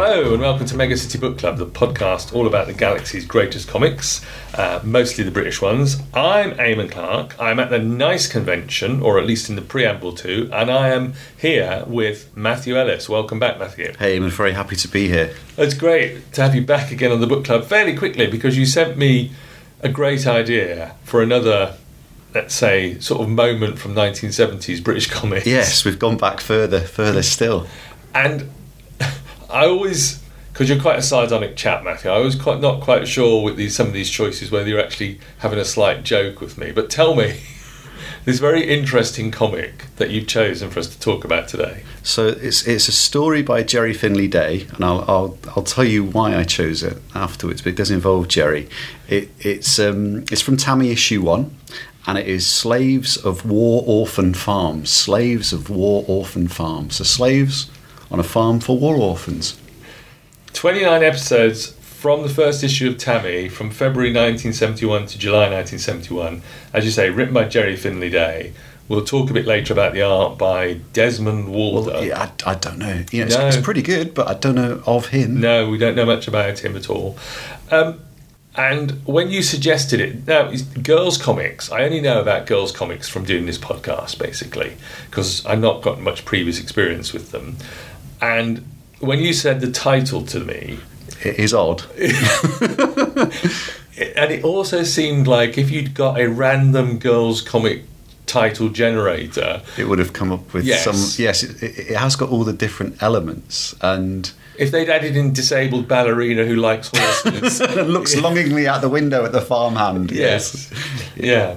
Hello and welcome to Mega City Book Club, the podcast all about the galaxy's greatest comics, uh, mostly the British ones. I'm Eamon Clark. I'm at the NICE convention, or at least in the preamble to, and I am here with Matthew Ellis. Welcome back, Matthew. Hey, I'm very happy to be here. It's great to have you back again on the book club fairly quickly because you sent me a great idea for another let's say, sort of moment from 1970s British comics. Yes, we've gone back further, further still. And I always, because you're quite a sardonic chap, Matthew. I was quite not quite sure with these some of these choices whether you're actually having a slight joke with me. But tell me. This very interesting comic that you've chosen for us to talk about today. So it's it's a story by Gerry Finley Day, and I'll I'll, I'll tell you why I chose it afterwards. But it does involve Gerry. It, it's um, it's from Tammy issue one, and it is Slaves of War Orphan Farms. Slaves of War Orphan Farms. So slaves on a farm for war orphans. 29 episodes from the first issue of Tammy from February 1971 to July 1971. As you say, written by Gerry Finley Day. We'll talk a bit later about the art by Desmond Walduck. Well, yeah, I, I, don't know. You know, it's, no. it's, pretty good, but I don't know of him. No, we don't know much about him at all. Um, and when you suggested it, now girls' comics. I only know about girls' comics from doing this podcast, basically, because I've not got much previous experience with them. And when you said the title to me, it is odd. and it also seemed like if you'd got a random girls' comic title generator, it would have come up with yes. some. Yes, it, it has got all the different elements and if they'd added in disabled ballerina who likes horses and looks longingly out the window at the farmhand. Yes. yes. Yeah.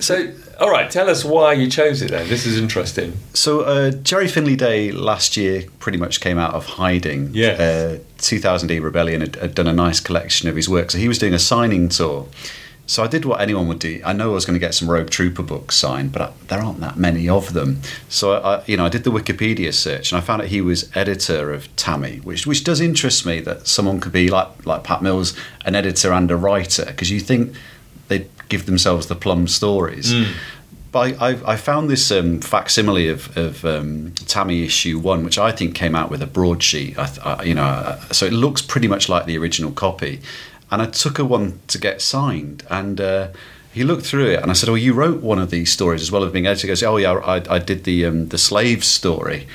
So all right, tell us why you chose it then. This is interesting. So, uh, Gerry Finley Day last year pretty much came out of hiding. Yeah. Uh, 2000 AD Rebellion had, had, done a nice collection of his work. So, he was doing a signing tour. So, I did what anyone would do. I know I was going to get some Rogue Trooper books signed, but I, there aren't that many of them. So, I, you know, I did the Wikipedia search and I found out he was editor of Tammy, which, which does interest me that someone could be like, like Pat Mills, an editor and a writer, because you think they'd give themselves the plum stories. Mm. But I, I, found this um, facsimile of, of um, Tammy issue one, which I think came out with a broadsheet. I, I, you know, uh, so it looks pretty much like the original copy. And I took a one to get signed, and uh, he looked through it, and I said, "Oh, you wrote one of these stories as well as being editor." He goes, "Oh yeah, I, I did the um, the slave story,"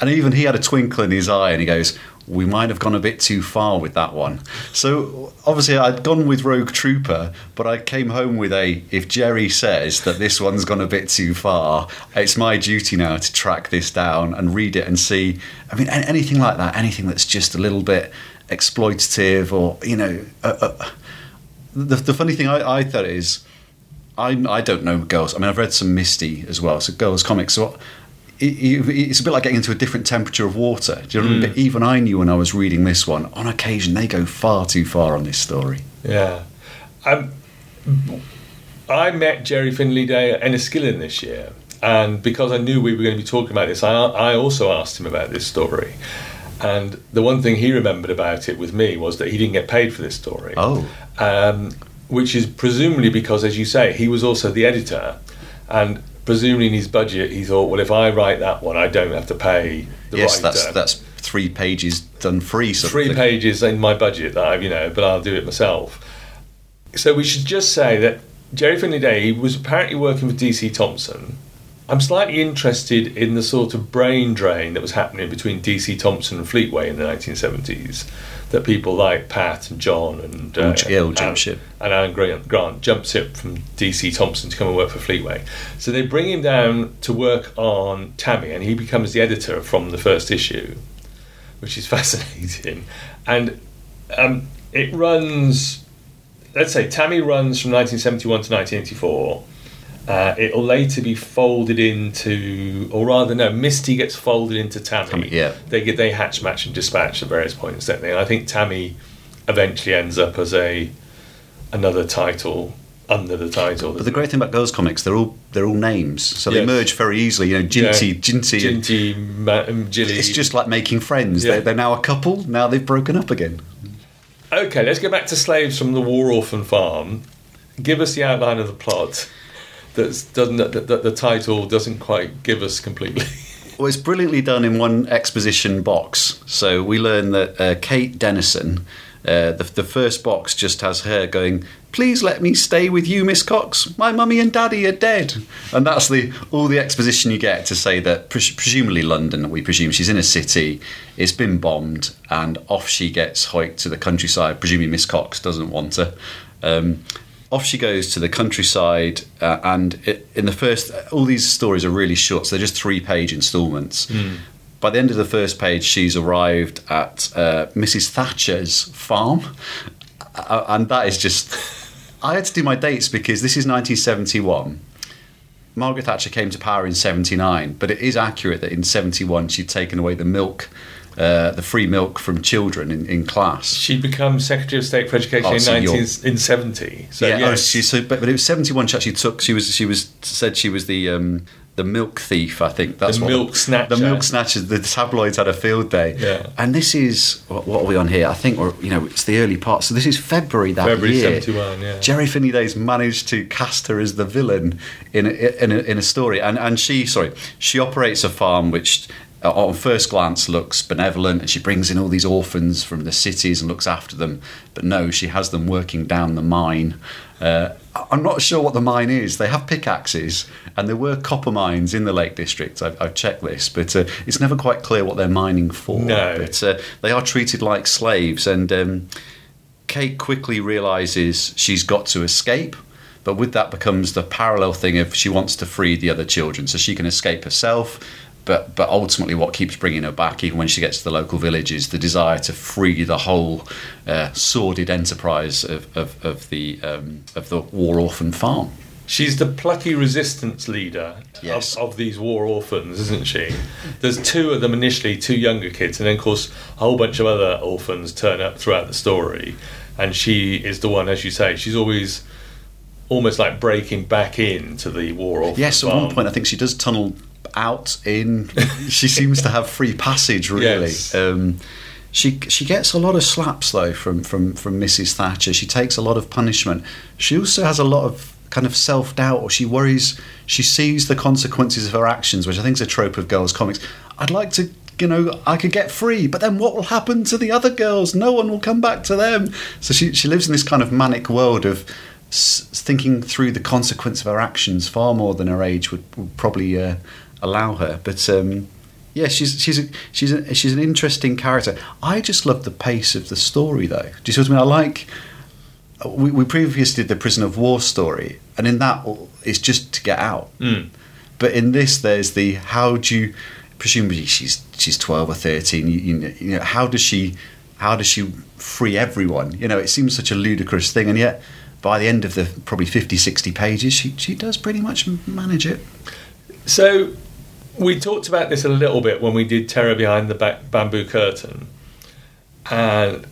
and even he had a twinkle in his eye, and he goes, we might have gone a bit too far with that one. So obviously, I'd gone with Rogue Trooper, but I came home with a if Gerry says that this one's gone a bit too far, it's my duty now to track this down and read it and see. I mean, anything like that, anything that's just a little bit exploitative or, you know. Uh, uh, the, the funny thing I, I thought is. I, I don't know girls. I mean, I've read some Misty as well, so girls comics. So it's a bit like getting into a different temperature of water. Do you know mm. Even I knew when I was reading this one, on occasion they go far too far on this story. Yeah. Um, I met Gerry Finley Day at Enniskillen this year, and because I knew we were going to be talking about this, I, I also asked him about this story. And the one thing he remembered about it with me was that he didn't get paid for this story. Oh. Um, which is presumably because, as you say, he was also the editor. And presumably in his budget, he thought, well, if I write that one, I don't have to pay the yes, writer. that's that's three pages done free. Three pages in my budget that I, you know, but I'll do it myself. So we should just say that Gerry Finley Day was apparently working with DC Thomson. I'm slightly interested in the sort of brain drain that was happening between DC Thomson and Fleetway in the 1970s that people like Pat and John and uh, Alan, jump ship. and Alan Grant, Grant jump ship from DC Thomson to come and work for Fleetway. So they bring him down to work on Tammy, and he becomes the editor from the first issue, which is fascinating. And um, it runs, let's say, Tammy runs from 1971 to 1984 uh, it'll later be folded into, or rather, no, Misty gets folded into Tammy. Yeah. They get they hatch, match, and dispatch at various points, don't they? And I think Tammy eventually ends up as a another title under the title. But the great thing about girls' comics, they're all they're all names, so yes. they merge very easily. You know, Jinty, yeah. Jinty, Jinty, Ma- Jilly. It's just like making friends. Yeah. They're, they're now a couple. Now they've broken up again. Okay, let's go back to Slaves from the War Orphan Farm. Give us the outline of the plot that doesn't that, that the title doesn't quite give us completely. Well, it's brilliantly done in one exposition box. So we learn that uh, Kate Dennison, uh, the, the first box just has her going, "Please let me stay with you, Miss Cox. My mummy and daddy are dead." And that's the all the exposition you get to say that pres- presumably London. We presume she's in a city. It's been bombed, and off she gets hiked to the countryside. Presumably Miss Cox doesn't want her. Um, off she goes to the countryside, uh, and it, in the first, all these stories are really short, so they're just three page installments. By the end of the first page, she's arrived at uh, Mrs. Thatcher's farm, uh, and that is just. I had to do my dates because this is 1971. Margaret Thatcher came to power in 79, but it is accurate that in 71 she'd taken away the milk, uh, the free milk from children in, in class. She'd become Secretary of State for Education Oh, in so 19, in 70. So yeah, oh, she, so, but, but it was 71 she actually took, she was, she was, said she was the, um, the milk thief, I think. That's The what milk snatcher. The milk snatcher. The tabloids had a field day. Yeah. And this is, what, what are we on here? I think we're, you know, it's the early part. So this is February that February year. 71, yeah. Gerry Finley Days managed to cast her as the villain in a, in a, in a story. And, and she, sorry, she operates a farm which on first glance looks benevolent and she brings in all these orphans from the cities and looks after them. But no, she has them working down the mine. Uh, I'm not sure what the mine is. They have pickaxes, and there were copper mines in the Lake District. I've, I've checked this, but uh, it's never quite clear what they're mining for. No. But uh, they are treated like slaves, and um, Kate quickly realizes she's got to escape. But with that becomes the parallel thing of she wants to free the other children so she can escape herself. But, but ultimately, what keeps bringing her back, even when she gets to the local village, is the desire to free the whole uh, sordid enterprise of, of, of the um, of the war orphan farm. She's the plucky resistance leader Yes. of, of these war orphans, isn't she? There's two of them initially, two younger kids, and then, of course, a whole bunch of other orphans turn up throughout the story. And she is the one, as you say, she's always almost like breaking back into the war orphan Yes, at farm. one point I think she does tunnel out in. she seems to have free passage, really. Yes. Um, she she gets a lot of slaps though from from from Mrs. Thatcher. She takes a lot of punishment. She also has a lot of kind of self doubt, or she worries. She sees the consequences of her actions, which I think is a trope of girls' comics. I'd like to. You know, I could get free, but then what will happen to the other girls? No one will come back to them. So she, she lives in this kind of manic world of s- thinking through the consequence of her actions far more than her age would, would probably uh, allow her. But um, yeah, she's she's a, she's a, she's an interesting character. I just love the pace of the story, though. Do you see what I mean? I like. We, we previously did the prison of war story, and in that it's just to get out. Mm. But in this, there's the how do you presumably she's she's twelve or thirteen. You, you, know, you know how does she how does she free everyone? You know, it seems such a ludicrous thing, and yet by the end of the probably 50, 60 pages, she she does pretty much manage it. So we talked about this a little bit when we did Terror Behind the ba- Bamboo Curtain, and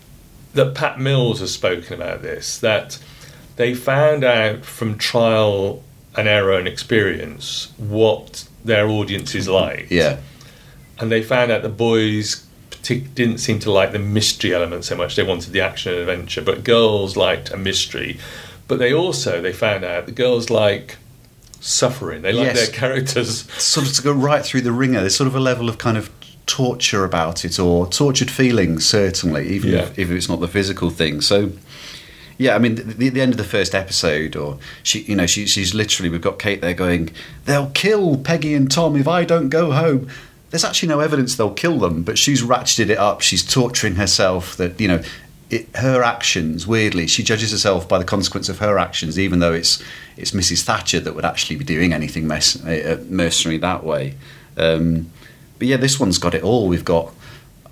that Pat Mills has spoken about this. That they found out from trial and error and experience what their audience is like, Yeah, and they found out the boys didn't seem to like the mystery element so much. They wanted the action and adventure, but girls liked a mystery. But they also they found out the girls like suffering. They like Yes. their characters sort of to go right through the ringer. There's sort of a level of kind of torture about it, or tortured feelings, certainly, even Yeah. if, if it's not the physical thing. So, yeah, I mean, the, the end of the first episode, or she, you know, she, she's literally we've got Kate there going, "They'll kill Peggy and Tom if I don't go home." There's actually no evidence they'll kill them, but she's ratcheted it up. She's torturing herself. That you know. It, her actions, weirdly, she judges herself by the consequence of her actions, even though it's it's Mrs. Thatcher that would actually be doing anything mess, uh, mercenary that way. Um, but yeah, this one's got it all. We've got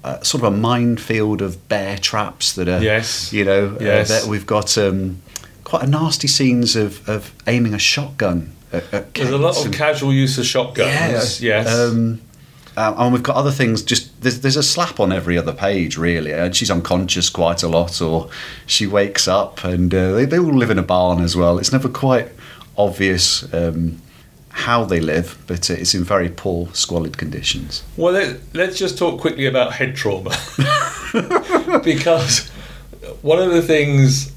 uh, sort of a minefield of bear traps that are, Yes. you know, Yes. uh, that we've got um, quite a nasty scenes of, of aiming a shotgun. At, at There's a lot of and- casual use of shotguns. yes. Um, um, and we've got other things. Just there's, there's a slap on every other page, really, and she's unconscious quite a lot, or she wakes up, and uh, they, they all live in a barn as well. It's never quite obvious um, how they live, but uh, it's in very poor, squalid conditions. well, let, let's just talk quickly about head trauma. because one of the things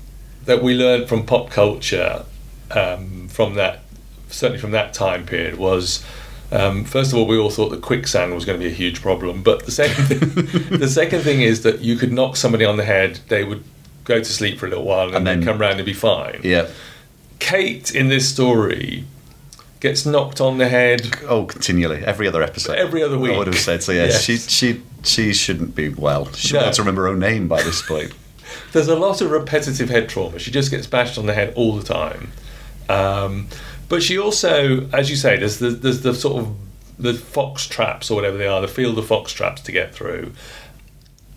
that we learned from pop culture um, from that, certainly from that time period, was Um, first of all, we all thought that quicksand was going to be a huge problem, but the second thing, the second thing is that you could knock somebody on the head, they would go to sleep for a little while, and, And then come round and be fine. Yeah. Kate in this story gets knocked on the head Oh, continually. Every other episode. Every other week. I would have said so. Yeah. Yes. She she she shouldn't be well. She No. to remember her own name by this point. there's a lot of repetitive head trauma. She just gets bashed on the head all the time. Um, but she also, as you say, there's the, there's the sort of the fox traps or whatever they are, the field of fox traps to get through.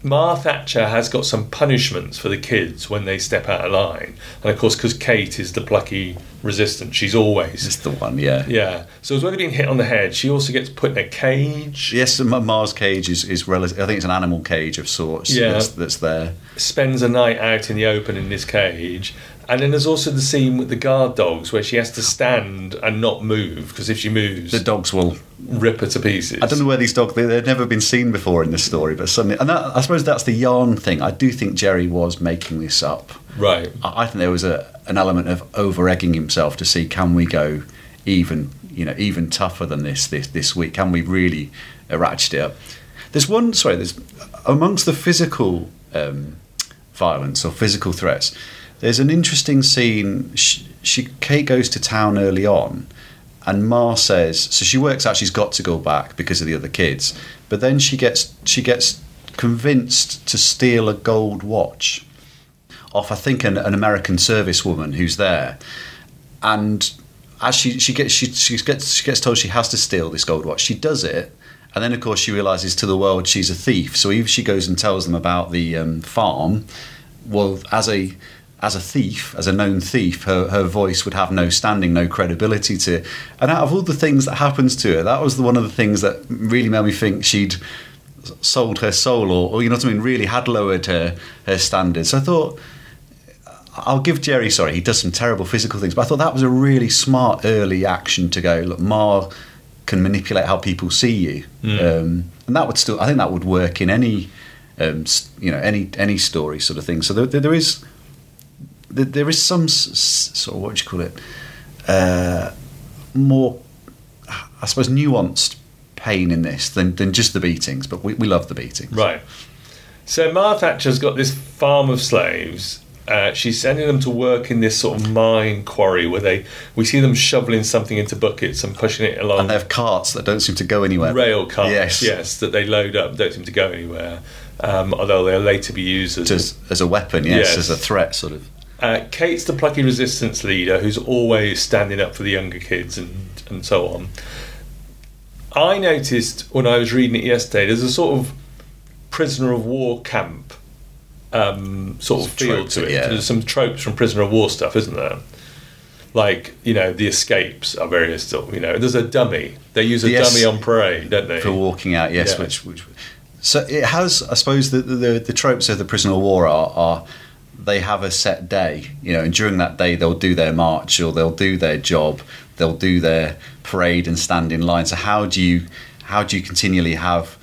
Ma Thatcher has got some punishments for the kids when they step out of line, and of course, because Kate is the plucky resistant, she's always It's the one. Yeah. yeah. So as well as being hit on the head, she also gets put in a cage. Yes, Ma- Ma's cage is is relative. I think it's an animal cage of sorts. Yeah. That's, that's there. spends a night out in the open in this cage. And then there's also the scene with the guard dogs where she has to stand and not move because if she moves, The dogs will. rip her to pieces. I don't know where these dogs. They, they've never been seen before in this story, but suddenly, and that, I suppose that's the yarn thing. I do think Gerry was making this up. Right. I I think there was a an element of over egging himself to see can we go even you know even tougher than this this this week? Can we really uh, ratchet it up? There's one sorry. There's amongst the physical um, violence or physical threats. There's an interesting scene. She, she Kate goes to town early on, and Ma says so. She works out she's got to go back because of the other kids, but then she gets she gets convinced to steal a gold watch off I think an, an American servicewoman who's there, and as she she gets she, she gets she gets told she has to steal this gold watch, she does it, and then of course she realizes to the world she's a thief. So if she goes and tells them about the um, farm, well, as a as a thief, as a known thief, her, her voice would have no standing, no credibility to. And out of all the things that happens to her, that was the, one of the things that really made me think she'd sold her soul, or, or you know what I mean, really had lowered her her standards. So I thought. I'll give Gerry, sorry, he does some terrible physical things, but I thought that was a really smart early action to go, look, Ma can manipulate how people see you. Um, and that would still, I think that would work in any, um, you know, any any story sort of thing. So there, there is, there, there is some sort of, what do you call it, uh, more, I suppose, nuanced pain in this than, than just the beatings, but we, we love the beatings. Right. So Ma Thatcher's got this farm of slaves. Uh, she's sending them to work in this sort of mine quarry where they we see them shoveling something into buckets and pushing it along And they have carts that don't seem to go anywhere. rail carts Yes. yes, that they load up don't seem to go anywhere. Um, although they'll later be used as As, as a weapon, yes, Yes. as a threat, sort of. Uh, Kate's the plucky resistance leader who's always standing up for the younger kids and, and so on. I noticed when I was reading it yesterday, there's a sort of prisoner of war camp um, sort of feel to it. yeah. There's some tropes from prisoner of war stuff, isn't there? Like you know, the escapes are various. You know, there's a dummy. They use a Yes. dummy on parade, don't they? for walking out. Yes, Yeah. which, which so it has. I suppose the, the the tropes of the prisoner of war are, are they have a set day, you know, and during that day they'll do their march or they'll do their job, they'll do their parade and stand in line. So how do you how do you continually have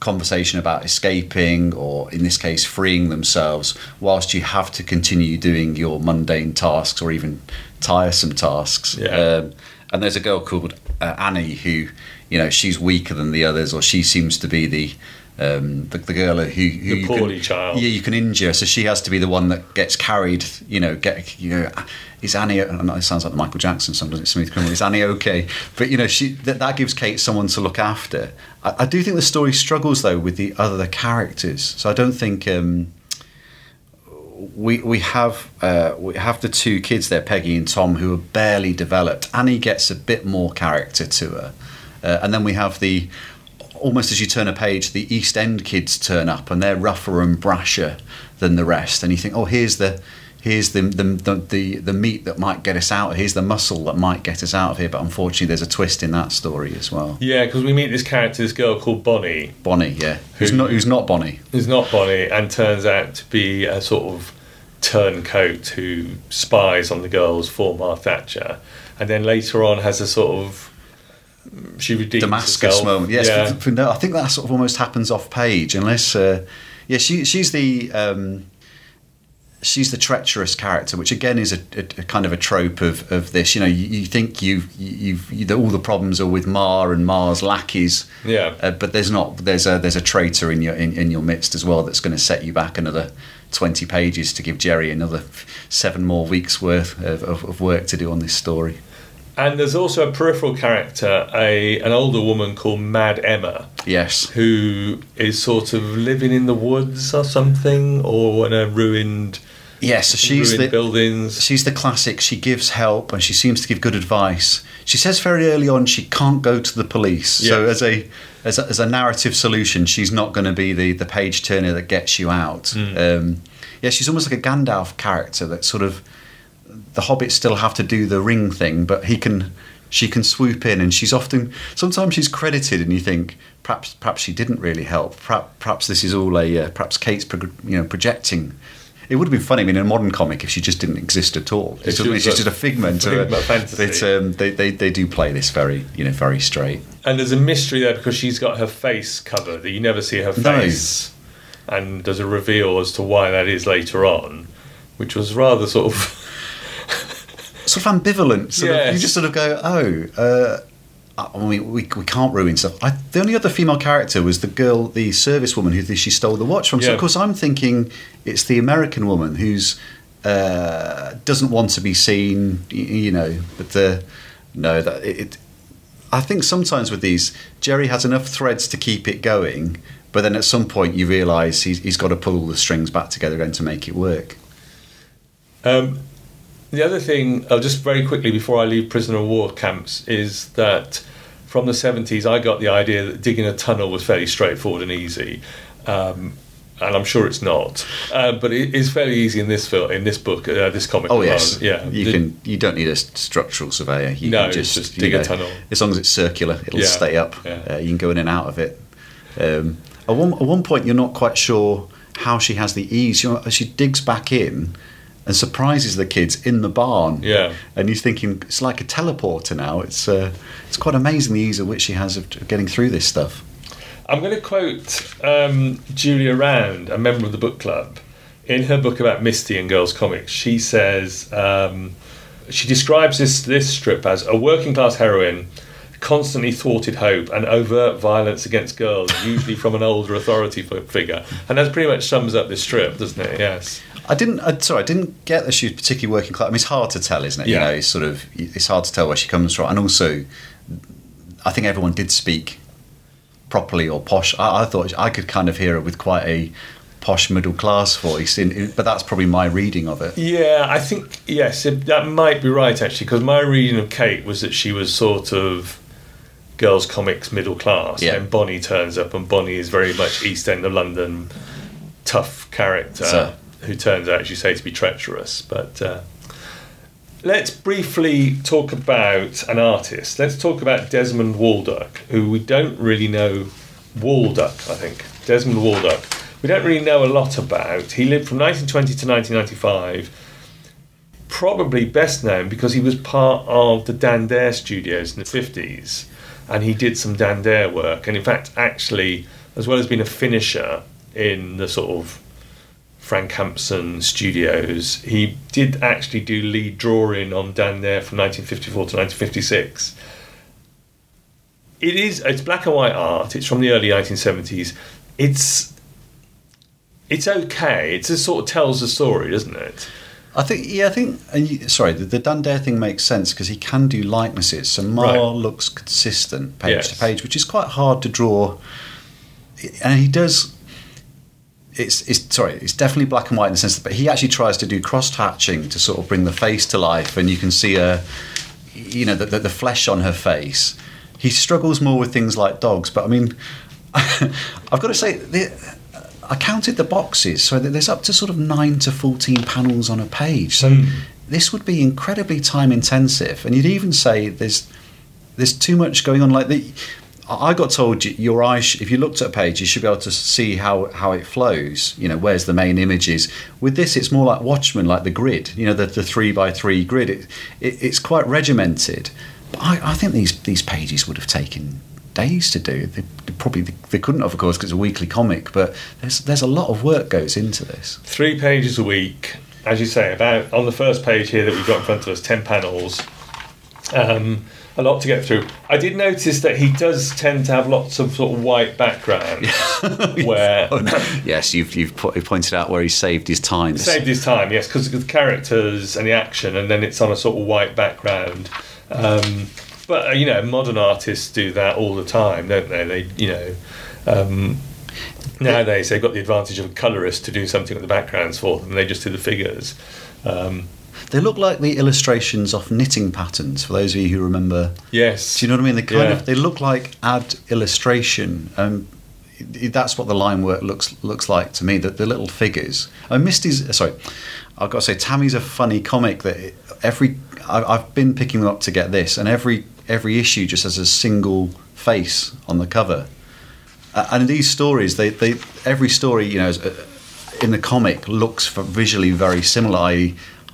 conversation about escaping or in this case freeing themselves whilst you have to continue doing your mundane tasks or even tiresome tasks Yeah. um, and there's a girl called uh, Annie who, you know, she's weaker than the others, or she seems to be the um, the, the girl who, who The poorly can, child. Yeah, you can injure, so she has to be the one that gets carried. You know, get you know, is Annie? Know it sounds like the Michael Jackson song, doesn't it? Smooth Criminal. Is Annie okay? But you know, she that, that gives Kate someone to look after. I, I do think the story struggles though with the other characters, so I don't think. Um, we we have uh, we have the two kids there, Peggy and Tom, who are barely developed. Annie gets a bit more character to her, uh, and then we have the almost as you turn a page, the East End kids turn up, and they're rougher and brasher than the rest. And you think, oh, here's the here's the the, the the the meat that might get us out. Here's the muscle that might get us out of here. But unfortunately, there's a twist in that story as well. Yeah, because we meet this character, this girl called Bonnie, Bonnie, yeah, who's not who's not Bonnie. who's not Bonnie and turns out to be a sort of turncoat who spies on the girls for Thatcher, and then later on has a sort of she redeems Damascus moment. Yes, yeah. but no, I think that sort of almost happens off page, unless uh, yeah, she she's the um, she's the treacherous character, which again is a, a, a kind of a trope of, of this. You know, you, you think you've, you've you, all the problems are with Ma and Ma's lackeys, Yeah. uh, but there's not there's a there's a traitor in your in, in your midst as well that's going to set you back another twenty pages to give Gerry another seven more weeks worth of, of, of work to do on this story. And there's also a peripheral character, a an older woman called Mad Emma, Yes, who is sort of living in the woods or something, or in a ruined, yes. So she's the buildings. she's the classic. She gives help and she seems to give good advice. She says very early on she can't go to the police. So as a as a, as a narrative solution, she's not going to be the the page turner that gets you out. Um, yeah, she's almost like a Gandalf character that sort of the hobbits still have to do the ring thing, but he can. She can swoop in, and she's often. Sometimes she's credited, and you think perhaps perhaps she didn't really help. Perhaps, perhaps this is all a uh, perhaps Kate's pro- you know projecting. It would have been funny, I mean, in a modern comic, if she just didn't exist at all. It's, If she just, it's a- just a figment of figment of fantasy. But um, they, they, they do play this very, you know, very straight. And there's a mystery there because she's got her face covered. That you never see her face No. face, and there's a reveal as to why that is later on, which was rather sort of. Sort of ambivalent. Sort of, you just sort of go, oh, uh, I mean, we, we can't ruin stuff. I, the only other female character was the girl, the service woman who she stole the watch from. So, Yeah. of course, I'm thinking it's the American woman who's uh, doesn't want to be seen, you know. But the no, that it, it. I think sometimes with these, Gerry has enough threads to keep it going, but then at some point you realise he's, he's got to pull all the strings back together again to make it work. Um, the other thing, uh, just very quickly before I leave prisoner of war camps, is that from the 70s I got the idea that digging a tunnel was fairly straightforward and easy. Um, and I'm sure it's not, uh, but it is fairly easy in this film, in this book, uh, this comic. Oh well. yes, yeah. You The- can. You don't need a structural surveyor. You No, can just, just dig a tunnel. As long as it's circular, it'll Yeah, stay up. yeah. Uh, you can go in and out of it. Um, at one at one point, you're not quite sure how she has the ease. You know, she digs back in and surprises the kids in the barn. Yeah. and you're thinking it's like a teleporter now. It's uh, it's quite amazing the ease at which she has of of getting through this stuff. I'm going to quote um, Julia Round, a member of the book club, in her book about Misty and girls comics. She says um, she describes this this strip as a working class heroine, constantly thwarted hope and overt violence against girls, usually from an older authority figure, and that pretty much sums up this strip, doesn't it? Yes. I didn't. I, sorry, I didn't get that she was particularly working class. I mean, it's hard to tell, isn't it? Yeah. You know, it's sort of it's hard to tell where she comes from, and also, I think everyone did speak properly or posh. I, I thought I could kind of hear her with quite a posh middle class voice, in, but that's probably my reading of it. Yeah, I think yes, it, that might be right actually, because my reading of Kate was that she was sort of girls' comics middle class. Yeah. And Bonnie turns up, and Bonnie is very much East End of London, tough character So- who turns out, as you say, to be treacherous. But uh, let's briefly talk about an artist. Let's talk about Desmond Walduck, who we don't really know. Walduck, I think Desmond Walduck. We don't really know a lot about. He lived from 1920 to 1995 probably best known because he was part of the Dan studios in the 50s and he did some Dan work. And in fact, actually, as well as being a finisher in the sort of Frank Hampson studios, he did actually do lead drawing on Dan Dare from 1954 to 1956. It is it's black and white art. It's from the early 1970s. It's it's okay. It just sort of tells the story, doesn't it? I think, yeah, I think. And you, sorry, the, the Dan Dare thing makes sense because he can do likenesses. So Ma Right. looks consistent page Yes. to page, which is quite hard to draw. And he does. It's, it's sorry, it's definitely black and white in the sense that, but he actually tries to do cross hatching to sort of bring the face to life, and you can see a, you know, the, the, the flesh on her face. He struggles more with things like dogs, but I mean, I've got to say, the, I counted the boxes, so there's up to sort of nine to fourteen panels on a page. So hmm. this would be incredibly time intensive, and you'd even say there's there's too much going on. Like the, I got told your eyes, if you looked at a page, you should be able to see how how it flows. You know, where's the main images. With this, it's more like Watchmen, like the grid. You know, the, the three by three grid. It, it, it's quite regimented. But I, I think these these pages would have taken days to do. They, they probably they couldn't have, of course, because it's a weekly comic. But there's there's a lot of work goes into this. Three pages a week, as you say, about on the first page here that we've got in front of us, ten panels. Um, a lot to get through. I did notice that he does tend to have lots of sort of white background, where yes, you've you've pointed out where he saved his time. saved his time. Yes, because the characters and the action, and then it's on a sort of white background. Um, but uh, you know, modern artists do that all the time, don't they? They, you know, um, nowadays they've got the advantage of a colorist to do something with the backgrounds for them. They just do the figures. Um, They look like the illustrations off knitting patterns. For those of you who remember, yes. do you know what I mean? They kind Yeah. of they look like ad illustration. Um, that's what the line work looks looks like to me. That the little figures. I missed his. Sorry, I've got to say, Tammy's a funny comic. That every I, I've been picking them up to get this, and every every issue just has a single face on the cover. Uh, and these stories, they, they every story, you know, is, uh, in the comic looks for visually very similar.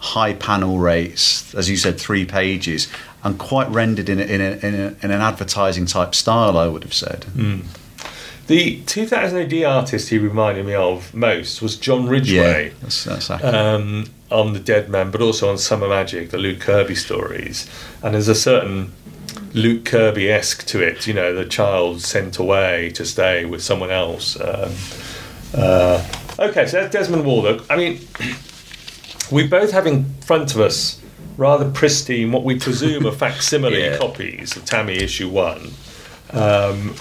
High panel rates, as you said, three pages, and quite rendered in a, in, a, in, a, in an advertising type style. I would have said. The 2000 AD artist he reminded me of most was John Ridgway. that's, that's accurate. um, on the Dead Man, but also on Summer Magic, the Luke Kirby stories. And there's a certain Luke Kirby esque to it. You know, the child sent away to stay with someone else. Um, uh, okay, so that's Desmond Walduck. I mean, we both have in front of us rather pristine, what we presume are facsimile Yeah. copies of Tammy issue one. Um,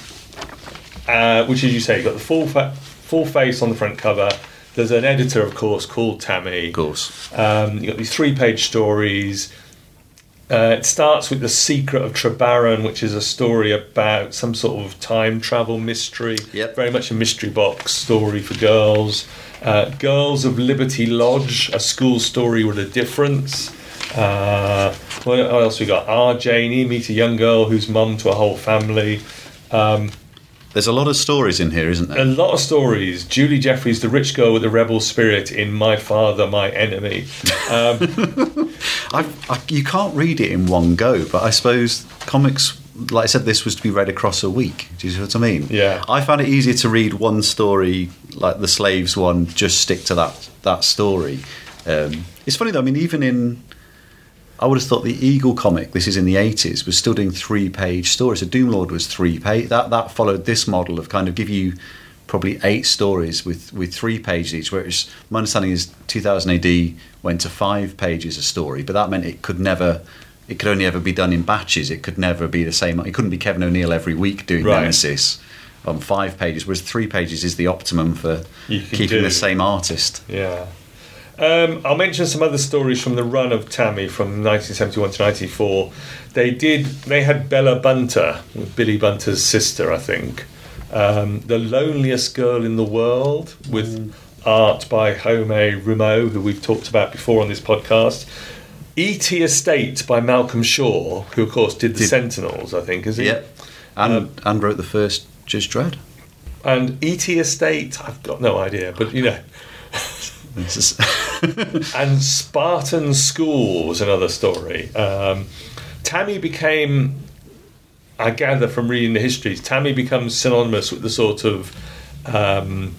uh, which, as you say, you've got the full fa- full face on the front cover. There's an editor, of course, called Tammy. of course. Um, you've got these three page stories. Uh, it starts with The Secret of Trebaran, which is a story about some sort of time travel mystery. Yep. Very much a mystery box story for girls. Uh, Girls of Liberty Lodge, a school story with a difference. Uh, what else we got? Our Janie, meet a young girl who's mum to a whole family. Um, There's a lot of stories in here, isn't there? a lot of stories. Julie Jeffries, the rich girl with the rebel spirit in My Father, My Enemy. Um, I've, I, you can't read it in one go, but I suppose comics, like I said, this was to be read across a week. Do you see what I mean? Yeah. I found it easier to read one story, like the slaves one, just stick to that that story. Um, it's funny though. I mean, even in, I would have thought the Eagle comic. This is in the eighties. Was still doing three page stories. So Doomlord was three page. That that followed this model of kind of give you probably eight stories with, with three pages each. Whereas my understanding is 2000 AD went to five pages a story, but that meant it could never, it could only ever be done in batches. It could never be the same. It couldn't be Kevin O'Neill every week doing Right. Nemesis on five pages, whereas three pages is the optimum for keeping do- the same artist. yeah. Um, I'll mention some other stories from the run of Tammy from 1971 to 94. They did. They had Bella Bunter, Billy Bunter's sister, I think. Um, the loneliest girl in the world, with art by Home Rumeau, who we've talked about before on this podcast. E.T. Estate by Malcolm Shaw, who of course did the Did- Sentinels, I think, is he? Yep. And, Um, and wrote the first Judge Dredd. And E.T. Estate, I've got no idea, but you know. And Spartan School was another story. Um, Tammy became, I gather from reading the histories, Tammy becomes synonymous with the sort of um,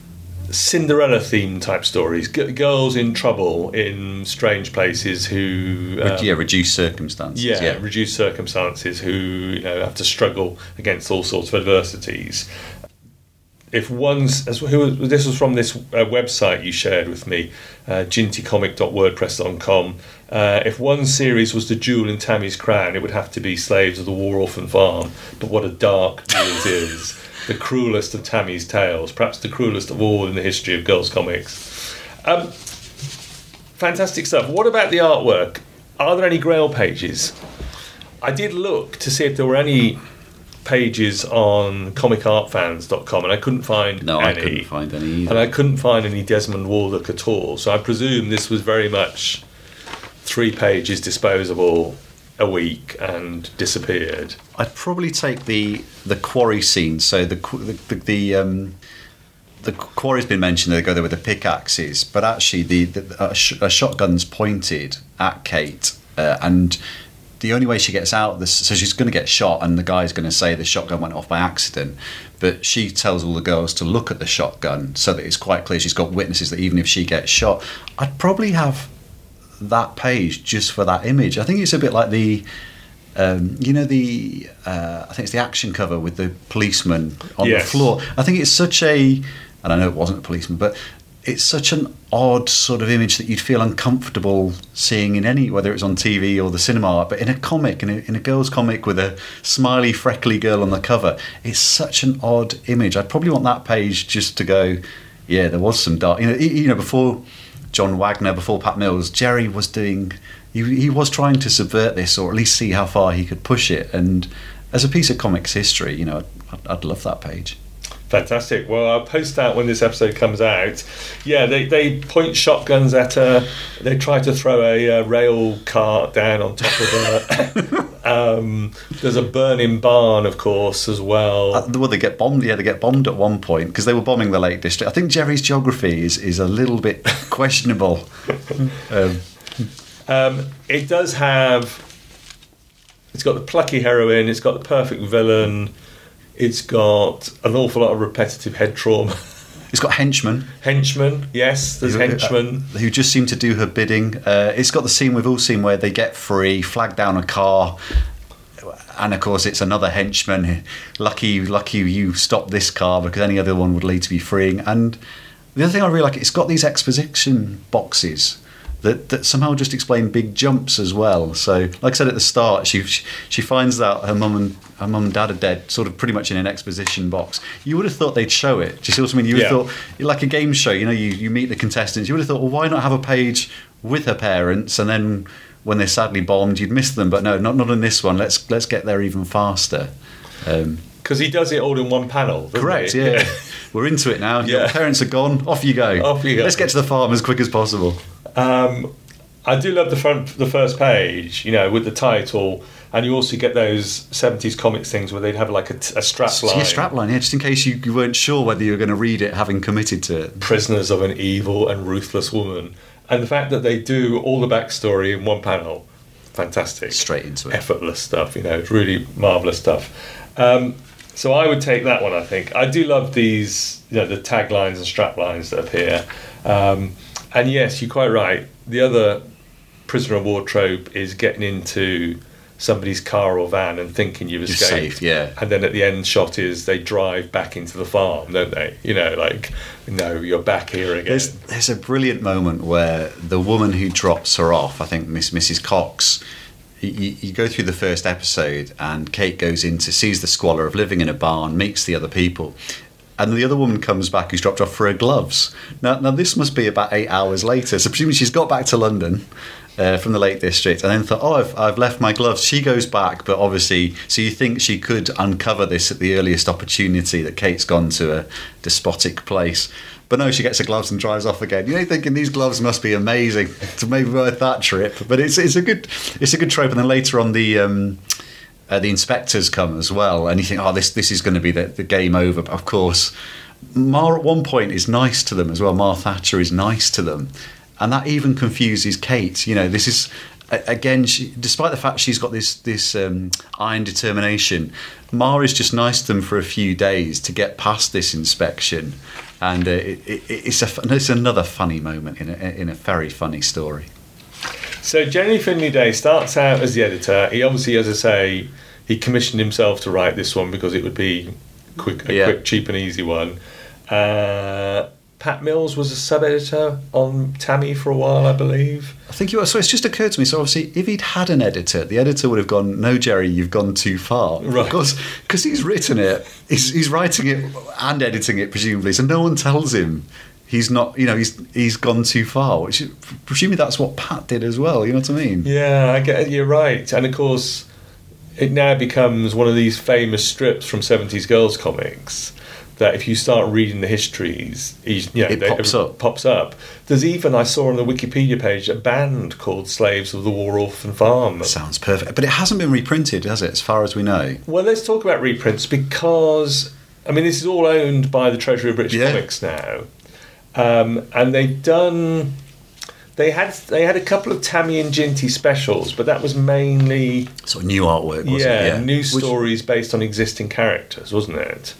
Cinderella theme type stories. G- girls in trouble in strange places who. um, yeah, reduced circumstances. yeah, reduced circumstances who you know have to struggle against all sorts of adversities. If one's as who this was from this uh, website you shared with me, uh, jintycomic.wordpress.com. Uh, if one series was the jewel in Tammy's crown, it would have to be Slaves of the War Orphan Farm. But what a dark jewel it is! The cruelest of Tammy's tales, perhaps the cruelest of all in the history of girls' comics. Um, fantastic stuff. What about the artwork? Are there any Grail pages? I did look to see if there were any pages on comicartfans.com and I couldn't find No, any. I couldn't find any either. And I couldn't find any Desmond Walduck at all. So I presume this was very much three pages disposable a week and disappeared. I'd probably take the the quarry scene. So the the the, the um, the quarry's been mentioned. They go there with the pickaxes, but actually the, the a, sh- a shotgun's pointed at Kate, uh, and the only way she gets out of this, so she's going to get shot, and the guy's going to say the shotgun went off by accident. But she tells all the girls to look at the shotgun so that it's quite clear she's got witnesses that even if she gets shot, I'd probably have that page just for that image. I think it's a bit like the. Um, you know the uh, I think it's the action cover with the policeman on Yes. the floor. I think it's such a and I know it wasn't a policeman, but it's such an odd sort of image that you'd feel uncomfortable seeing in any whether it's on TV or the cinema. But in a comic, in a, in a girl's comic with a smiley, freckly girl on the cover, it's such an odd image. I'd probably want that page just to go. Yeah, there was some dark. You know, you know before John Wagner, before Pat Mills, Gerry was doing. He, he was trying to subvert this, or at least see how far he could push it. And as a piece of comics history, you know, I'd, I'd love that page. Fantastic. Well, I'll post that when this episode comes out. Yeah, they, they point shotguns at her. They try to throw a uh, rail cart down on top of her. um, there's a burning barn, of course, as well. Uh, well, they get bombed. Yeah, they get bombed at one point because they were bombing the Lake District. I think Gerry's geography is, is a little bit questionable. um, Um, it does have. It's got the plucky heroine. It's got the perfect villain. It's got an awful lot of repetitive head trauma. it's got henchmen henchmen, yes, there's who, henchmen. uh, who just seem to do her bidding. Uh, it's got the scene we've all seen where they get free, flag down a car. And of course, it's another henchman. Lucky, lucky you stopped this car because any other one would lead to be freeing. And the other thing I really like, it's got these exposition boxes that, that somehow just explain big jumps as well. So, like I said at the start, she she, she finds out her mum and her mum and dad are dead, sort of pretty much in an exposition box. You would have thought they'd show it. Do you see what I mean? You would have thought like a game show. You know, you, you meet the contestants. You would have thought, well, why not have a page with her parents, and then when they're sadly bombed, you'd miss them. But no, not not in this one. Let's let's get there even faster. Um, Because he does it all in one panel. correct. he? Yeah. We're into it now. Your Yeah. parents are gone. Off you go. Off you go. Let's get to the farm as quick as possible. Um, I do love the front, the first page, you know, with the title, and you also get those seventies comics things where they'd have like a strap So line. your strapline, yeah, just in case you, you weren't sure whether you were going to read it, having committed to it. prisoners of an evil and ruthless woman, and the fact that they do all the backstory in one panel, fantastic, Straight into it. effortless stuff. You know, it's really marvelous stuff. Um, so I would take that one. I think I do love these, you know, the taglines and strap lines that appear. Um, and yes, you're quite right. The other prisoner of war trope is getting into somebody's car or van and thinking you've You're escaped. safe, yeah. And then at the end shot is they drive back into the farm, don't they? You know, like no, you're back here again. There's there's a brilliant moment where the woman who drops her off, I think Miss Mrs. Cox, you, you you go through the first episode and Kate goes in to sees the squalor of living in a barn, meets the other people. And the other woman comes back who's dropped off for her gloves. Now, now this must be about eight hours later. So presumably she's got back to London uh, from the Lake District and then thought, oh, I've, I've left my gloves. She goes back, but obviously, so you think she could uncover this at the earliest opportunity that Kate's gone to a despotic place. But no, she gets her gloves and drives off again. You know, thinking these gloves must be amazing to maybe worth that trip. But it's it's a good it's a good trope. And then later on, the um, uh, the inspectors come as well, and you think, oh, this this is going to be the, the game over. But of course, Ma at one point is nice to them as well. Ma Thatcher is nice to them, and that even confuses Kate. You know, this is again, she, despite the fact she's got this this um, iron determination, Ma is just nice to them for a few days to get past this inspection, and uh, it, it, it's a it's another funny moment in a, in a very funny story. So Jeremy Finley Day starts out as the editor. He obviously, as I say, he commissioned himself to write this one because it would be quick, a Yeah. quick, cheap, and easy one. Uh, Pat Mills was a sub-editor on Tammy for a while, I believe. I think you. Are. So it's just occurred to me. So obviously, if he'd had an editor, the editor would have gone, "No, Gerry, you've gone too far." Right. Because because he's written it, he's, he's writing it and editing it presumably. So no one tells him he's not. You know, he's he's gone too far. Which presumably that's what Pat did as well. You know what I mean? Yeah, I get you're right. And of course, it now becomes one of these famous strips from 70s girls comics that if you start reading the histories, you know, It pops up. Pops up. There's even I saw on the Wikipedia page a band called Slaves of the War Orphan Farm. Sounds perfect, but it hasn't been reprinted, has it? As far as we know. Well, let's talk about reprints because I mean this is all owned by the Treasury of British Yeah. Comics now, um, and they've done. They had they had a couple of Tammy and Jinty specials, but that was mainly Sort of new artwork, wasn't yeah, it? new Which- stories based on existing characters, wasn't it?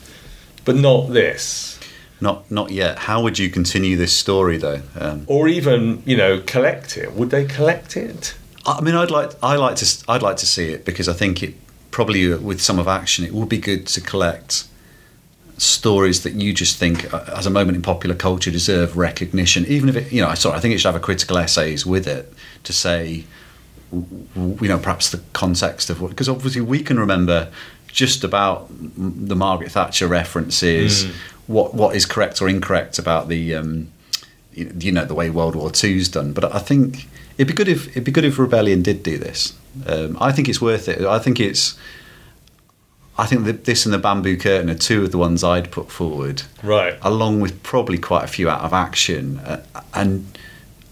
But not this. Not not yet. How would you continue this story though? Um, or even you know collect it. Would they collect it? I mean, I'd like I like to I'd like to see it because I think it probably uh, with some of action it would be good to collect stories that you just think uh, as a moment in popular culture deserve recognition. Even if it you know sorry I think it should have a critical essays with it to say you know perhaps the context of what because obviously we can remember just about the Margaret Thatcher references mm. what what is correct or incorrect about the um, you know the way World War II's done. But I think it'd be good if it'd be good if Rebellion did do this. Um, I think it's worth it. I think it's I think that this and the bamboo curtain are two of the ones I'd put forward, right? Along with probably quite a few out of action, uh, and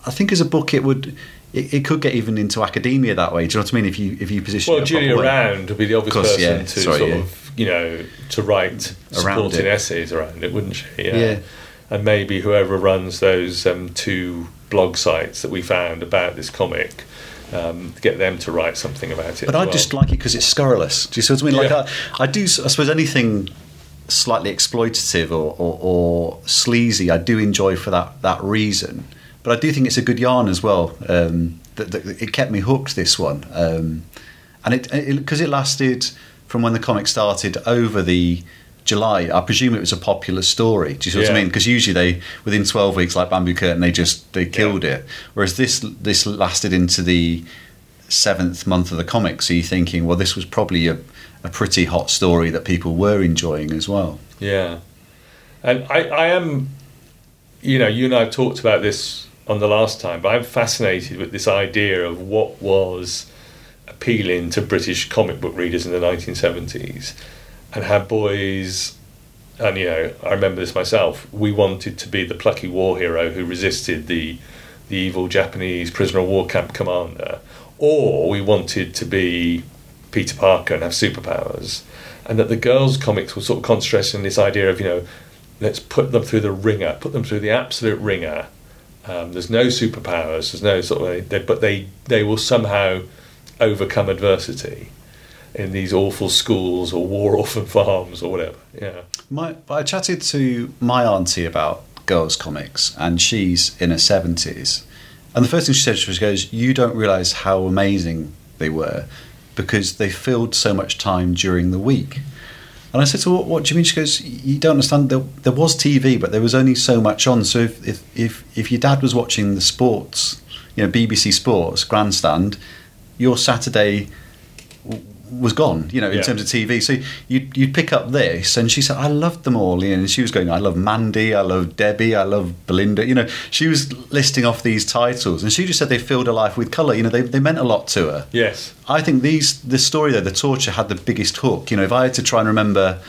I think as a book it would. It, it, could get even into academia that way. Do you know what I mean? If you if you position well, Julia Round would be the obvious course, person yeah. to Sorry, sort yeah. of you know to write around supporting it. essays around it, wouldn't she? Yeah. yeah. And maybe whoever runs those um, two blog sites that we found about this comic um, get them to write something about it. But I well. just like it because it's scurrilous. Do you see what I mean? Like yeah. I, I, do. I suppose anything slightly exploitative or, or, or, sleazy, I do enjoy for that that reason. But I do think it's a good yarn as well. Um, that, that, it kept me hooked. This one, um, and it because it, it lasted from when the comic started over the July. I presume it was a popular story. Do you see what yeah. I mean? Because usually they within twelve weeks, like Bamboo Curtain, they just they killed yeah. it. Whereas this this lasted into the seventh month of the comic. So you're thinking, well, this was probably a, a pretty hot story that people were enjoying as well. Yeah, and I, I am, you know, you and I have talked about this on the last time, but I'm fascinated with this idea of what was appealing to British comic book readers in the 1970s and had boys and you know I remember this myself we wanted to be the plucky war hero who resisted the the evil Japanese prisoner of war camp commander or we wanted to be Peter Parker and have superpowers. And that the girls comics were sort of concentrating on this idea of you know let's put them through the ringer put them through the absolute ringer. Um, there's no superpowers there's no sort of they, but they they will somehow overcome adversity in these awful schools or war orphan farms or whatever. Yeah. My, I chatted to my auntie about girls' comics, and she's in her seventies. And the first thing she said, she goes, "You don't realise how amazing they were, because they filled so much time during the week." And I said to her, what, what, do you mean? She goes, you don't understand. There, there was TV, but there was only so much on. So if, if, if, if your dad was watching the sports, you know, BBC Sports, Grandstand, your Saturday was gone, you know, in yeah. terms of TV. So you'd, you'd pick up this, and she said, I loved them all. You know, and she was going, I love Mandy, I love Debbie, I love Belinda. You know, she was listing off these titles, and she just said they filled her life with colour. You know, they, they meant a lot to her. Yes. I think these, the story though, the torture had the biggest hook. You know, if I had to try and remember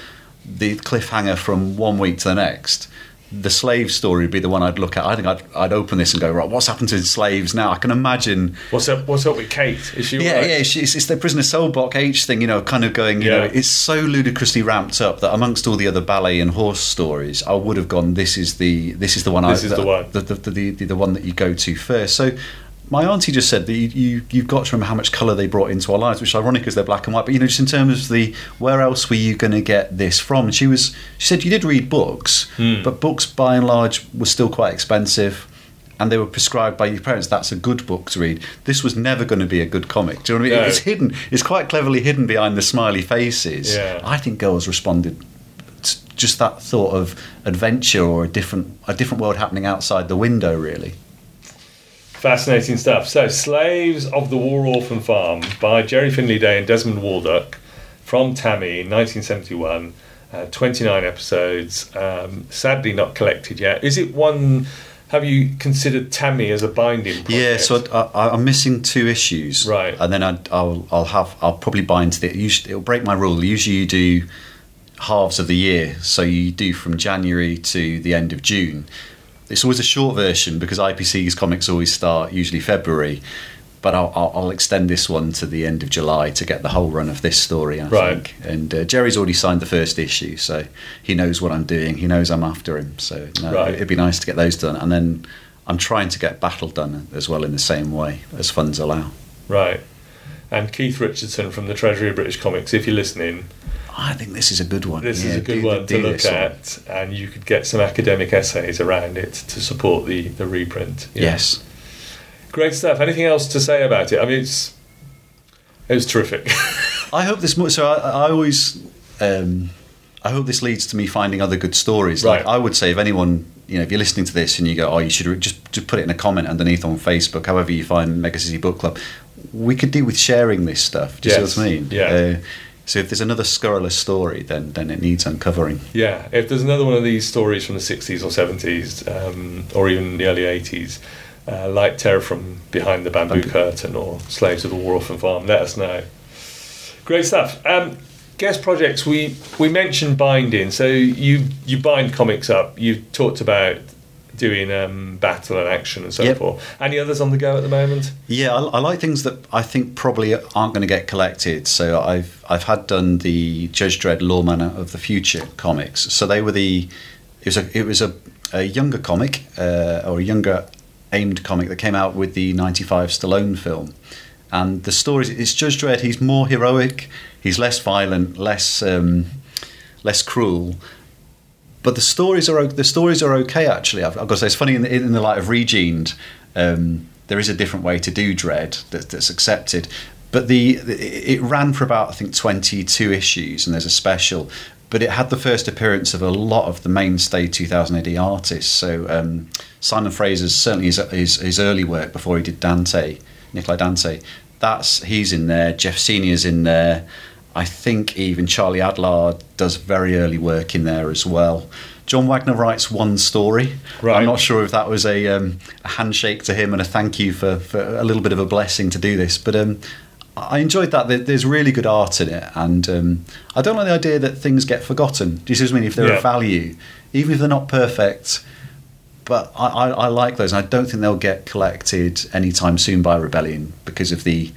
the cliffhanger from one week to the next, the slave story would be the one I'd look at. I think I'd, I'd open this and go, right, what's happened to slaves now? I can imagine. What's up? What's up with Kate? Is she? Yeah, right? yeah. She's, it's the prisoner cell block H thing, you know, kind of going. You yeah. know, it's so ludicrously ramped up that amongst all the other ballet and horse stories, I would have gone. This is the this is the one. This I, is the, the one. The the, the, the, the one that you go to first. So my auntie just said that you, you you've got to remember how much colour they brought into our lives, which is ironic because they're black and white. But you know, just in terms of the where else were you going to get this from? And she was she said you did read books, mm. but books by and large were still quite expensive. And they were prescribed by your parents. That's a good book to read. This was never going to be a good comic. Do you know what I mean? No. It's hidden. It's quite cleverly hidden behind the smiley faces. Yeah. I think girls responded to just that thought of adventure or a different a different world happening outside the window. Really. Fascinating stuff. So, Slaves of the War Orphan Farm by Gerry Finley-Day and Desmond Walduck from Tammy, 1971. Uh, 29 episodes. Um, sadly, not collected yet. Is it one? Have you considered Tammy as a binding? Project? Yeah, so I, am missing two issues, right? And then i will I'll have I'll probably bind to it. Usually, it'll break my rule. Usually, you do halves of the year, so you do from January to the end of June it's always a short version because IPC's comics always start usually February. But I'll, I'll, I'll, extend this one to the end of July to get the whole run of this story. I right. think. And uh, Gerry's already signed the first issue, so he knows what I'm doing. He knows I'm after him. So no, right. it'd be nice to get those done. And then I'm trying to get Battle done as well in the same way as funds allow. Right. And Keith Richardson from the Treasury of British Comics, if you're listening, I think this is a good one. This Yeah, is a good do- one do to look this one. at, and you could get some academic essays around it to support the, the reprint. Yes. Great stuff. Anything else to say about it? I mean, it's it was terrific. I hope this. So I, I always, um, I hope this leads to me finding other good stories. Like I would say, if anyone, you know, if you're listening to this and you go, oh, you should re- just just put it in a comment underneath on Facebook, however you find Mega City Book Club. We could do with sharing this stuff. Do you Yes. see what I mean? Yeah. Uh, so if there's another scurrilous story, then then it needs uncovering. yeah, if there's another one of these stories from the 60s or 70s, um, or even the early 80s, uh, like Terror from Behind the Bamboo Bamboo. Curtain or Slaves of the War Orphan Farm, let us know. Great stuff. Um, guest projects, we, we mentioned binding. So you, you bind comics up. You've talked about doing um, battle and action and so Yep. forth. Any others on the go at the moment? Yeah, I, I like things that I think probably aren't going to get collected. So I've I've had done the Judge Dredd Lawman of the Future comics. So they were the it was a it was a, a younger comic uh, or a younger aimed comic that came out with the '95 Stallone film. And the story it's Judge Dredd. He's more heroic. He's less violent, less um, less cruel. But the stories are the stories are okay actually. I've, I've got to say it's funny in the, in the light of Regened. Um, there is a different way to do Dredd that, that's accepted. But the, the it ran for about I think twenty two issues, and there's a special. But it had the first appearance of a lot of the mainstay 2000 AD artists. So um, Simon Fraser's certainly his, his his early work before he did Dante, Nikolai Dante. That's he's in there. Jeff Senior's in there. I think even Charlie Adlard does very early work in there as well. John Wagner writes one story. Right. I'm not sure if that was a, um, a handshake to him and a thank you for, for a little bit of a blessing to do this, but um, I enjoyed that. There's really good art in it, and um, I don't like the idea that things get forgotten. Do you see what I mean? If they're Yeah. of value, even if they're not perfect, but I, I, I like those, and I don't think they'll get collected anytime soon by Rebellion because of the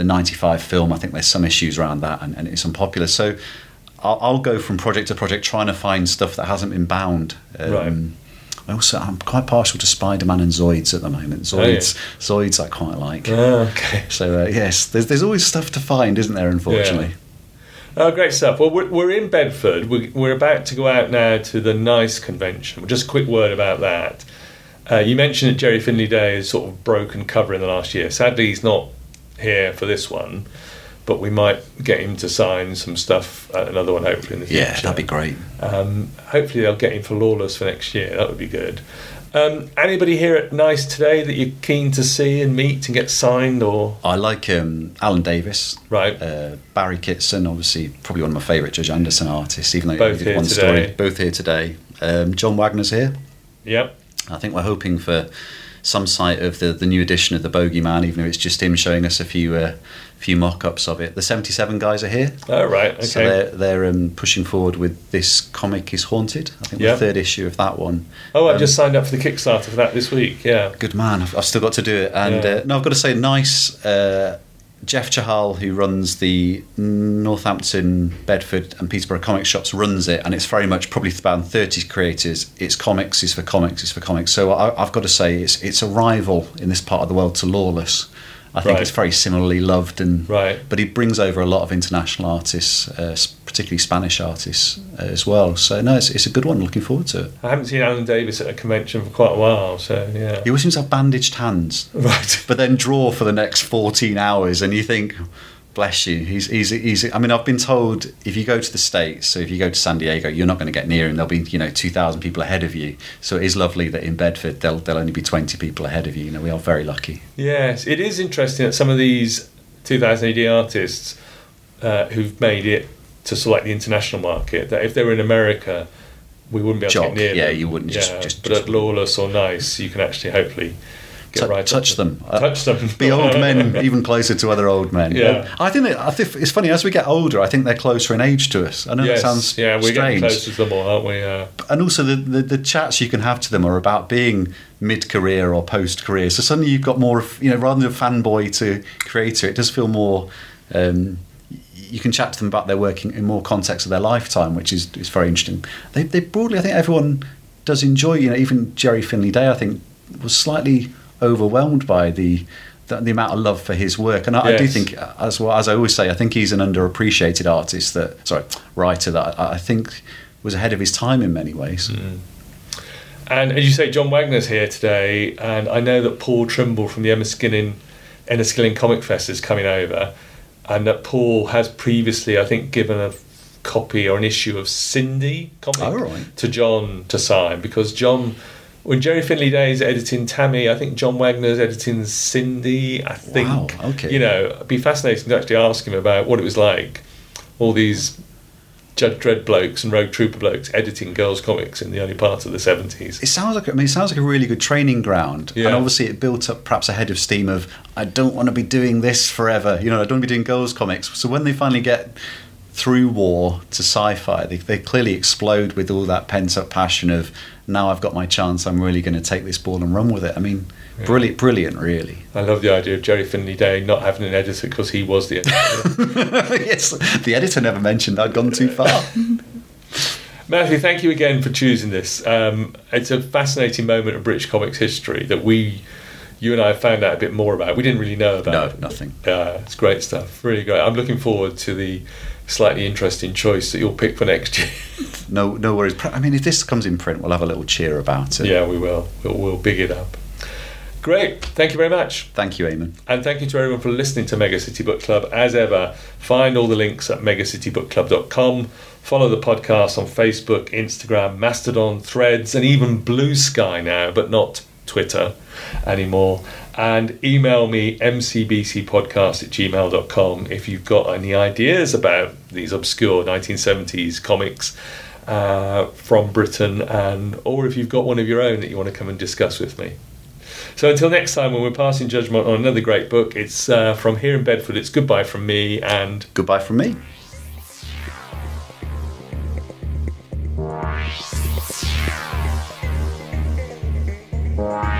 the '95 film. I think there's some issues around that, and, and it's unpopular. So I'll, I'll go from project to project trying to find stuff that hasn't been bound. Um, Right. Also I'm quite partial to Spider-Man and Zoids at the moment. Oh, yeah. Zoids, Zoids, I quite like. Ah, okay. So uh, yes, there's there's always stuff to find, isn't there? Unfortunately. Oh, great stuff. Well, we're, we're in Bedford. We're, we're about to go out now to the NICE convention. Just a quick word about that. Uh, you mentioned that Gerry Finley Day has sort of broken cover in the last year. Sadly, he's not here for this one, but we might get him to sign some stuff at another one, hopefully, in the future. Yeah, that'd be great. Um, hopefully, they'll get him for Lawless for next year. That would be good. Um, anybody here at NICE today that you're keen to see and meet and get signed or I like um, Alan Davis, right? uh, Barry Kitson, obviously probably one of my favourite Judge Anderson artists, even though Both he did one today. story. Both here today. Um, John Wagner's here. Yep. I think we're hoping for some sight of the, the new edition of the Bogie Man, even if it's just him showing us a few uh, few mock-ups of it. The 77 guys are here. All right. Okay. So they're, they're um, pushing forward with this comic is haunted. I think Yeah. the third issue of that one. Oh, I Um, just signed up for the Kickstarter for that this week. Yeah. Good man. I've, I've still got to do it. And Yeah. uh, no, I've got to say, nice. Uh, Jeff Chahal, who runs the Northampton, Bedford, and Peterborough comic shops, runs it, and it's very much probably about thirty creators. It's comics, it's for comics, it's for comics. So I, I've got to say, it's it's a rival in this part of the world to Lawless. I think Right. it's very similarly loved, and Right. but he brings over a lot of international artists, uh, particularly Spanish artists uh, as well. So no, it's, it's a good one. Looking forward to it. I haven't seen Alan Davis at a convention for quite a while, so yeah. He always seems to have bandaged hands. Right. but then draw for the next 14 hours and you think bless you. He's, he's, he's i mean i've been told if you go to the states so if you go to san diego you're not going to get near him. There'll be you know 2000 people ahead of you. So it is lovely that in bedford there'll, there'll only be 20 people ahead of you. You know we are very lucky. Yes, it is interesting that some of these 2000 AD artists uh, who've made it to select the international market, that if they were in America, we wouldn't be able Jock, to get near yeah, them. you wouldn't just- Yeah, just- but just- at Lawless or Nice, you can actually hopefully get Tou- right touch to- them Uh, Touch them. be old men even closer to other old men Yeah. i think that, i think it's funny as we get older i think they're closer in age to us i know Yes, that sounds yeah, we're getting closer to them all, aren't we? And also the, the, the chats you can have to them are about being mid-career or post-career. So suddenly you've got more, of, you know, rather than a fanboy to creator, it does feel more. Um, you can chat to them about their working in more context of their lifetime, which is is very interesting. They, they broadly, I think everyone does enjoy. You know, even Gerry Finley Day, I think, was slightly overwhelmed by the the, the amount of love for his work. And I, I do think, as well as I always say, I think he's an underappreciated artist. That sorry, writer that I, I think was ahead of his time in many ways. Mm. And as you say, John Wagner's here today, and I know that Paul Trimble from the Enniskillen, Enniskillen Comic Fest is coming over, and that Paul has previously, I think, given a copy or an issue of Cindy comic Oh, right. to John to sign because John. When Gerry Finley Day is editing Tammy, I think John Wagner's editing Cindy. I think Wow, okay. you know, it'd be fascinating to actually ask him about what it was like. All these Judge Dredd blokes and Rogue Trooper blokes editing girls' comics in the early part of the seventies. It sounds like I mean, it sounds like a really good training ground, Yeah. and obviously it built up perhaps a head of steam of I don't want to be doing this forever. You know, I don't want to be doing girls comics. So when they finally get through war to sci-fi, they, they clearly explode with all that pent up passion of now I've got my chance. I'm really going to take this ball and run with it. I mean, brilliant, brilliant, really. I love the idea of Gerry Finley Day not having an editor because he was the editor. yes, the editor never mentioned I'd gone too far. Matthew, thank you again for choosing this. Um, it's a fascinating moment of British comics history that we, you and I, have found out a bit more about. We didn't really know about. no, nothing. Yeah, it's great stuff. Really great. I'm looking forward to the slightly interesting choice that you'll pick for next year. No, no worries. I mean, if this comes in print, we'll have a little cheer about it. yeah, we will. We'll, we'll big it up. Great. Thank you very much. Thank you, Eamon. And thank you to everyone for listening to Mega City Book Club. As ever, find all the links at megacitybookclub.com. Follow the podcast on Facebook, Instagram, Mastodon, Threads, and even Blue Sky now, but not Twitter anymore and email me mcbcpodcast at gmail.com if you've got any ideas about these obscure 1970s comics uh, from Britain and or if you've got one of your own that you want to come and discuss with me. So until next time when we're passing judgment on another great book, it's uh, from here in Bedford, it's goodbye from me and goodbye from me. Bye.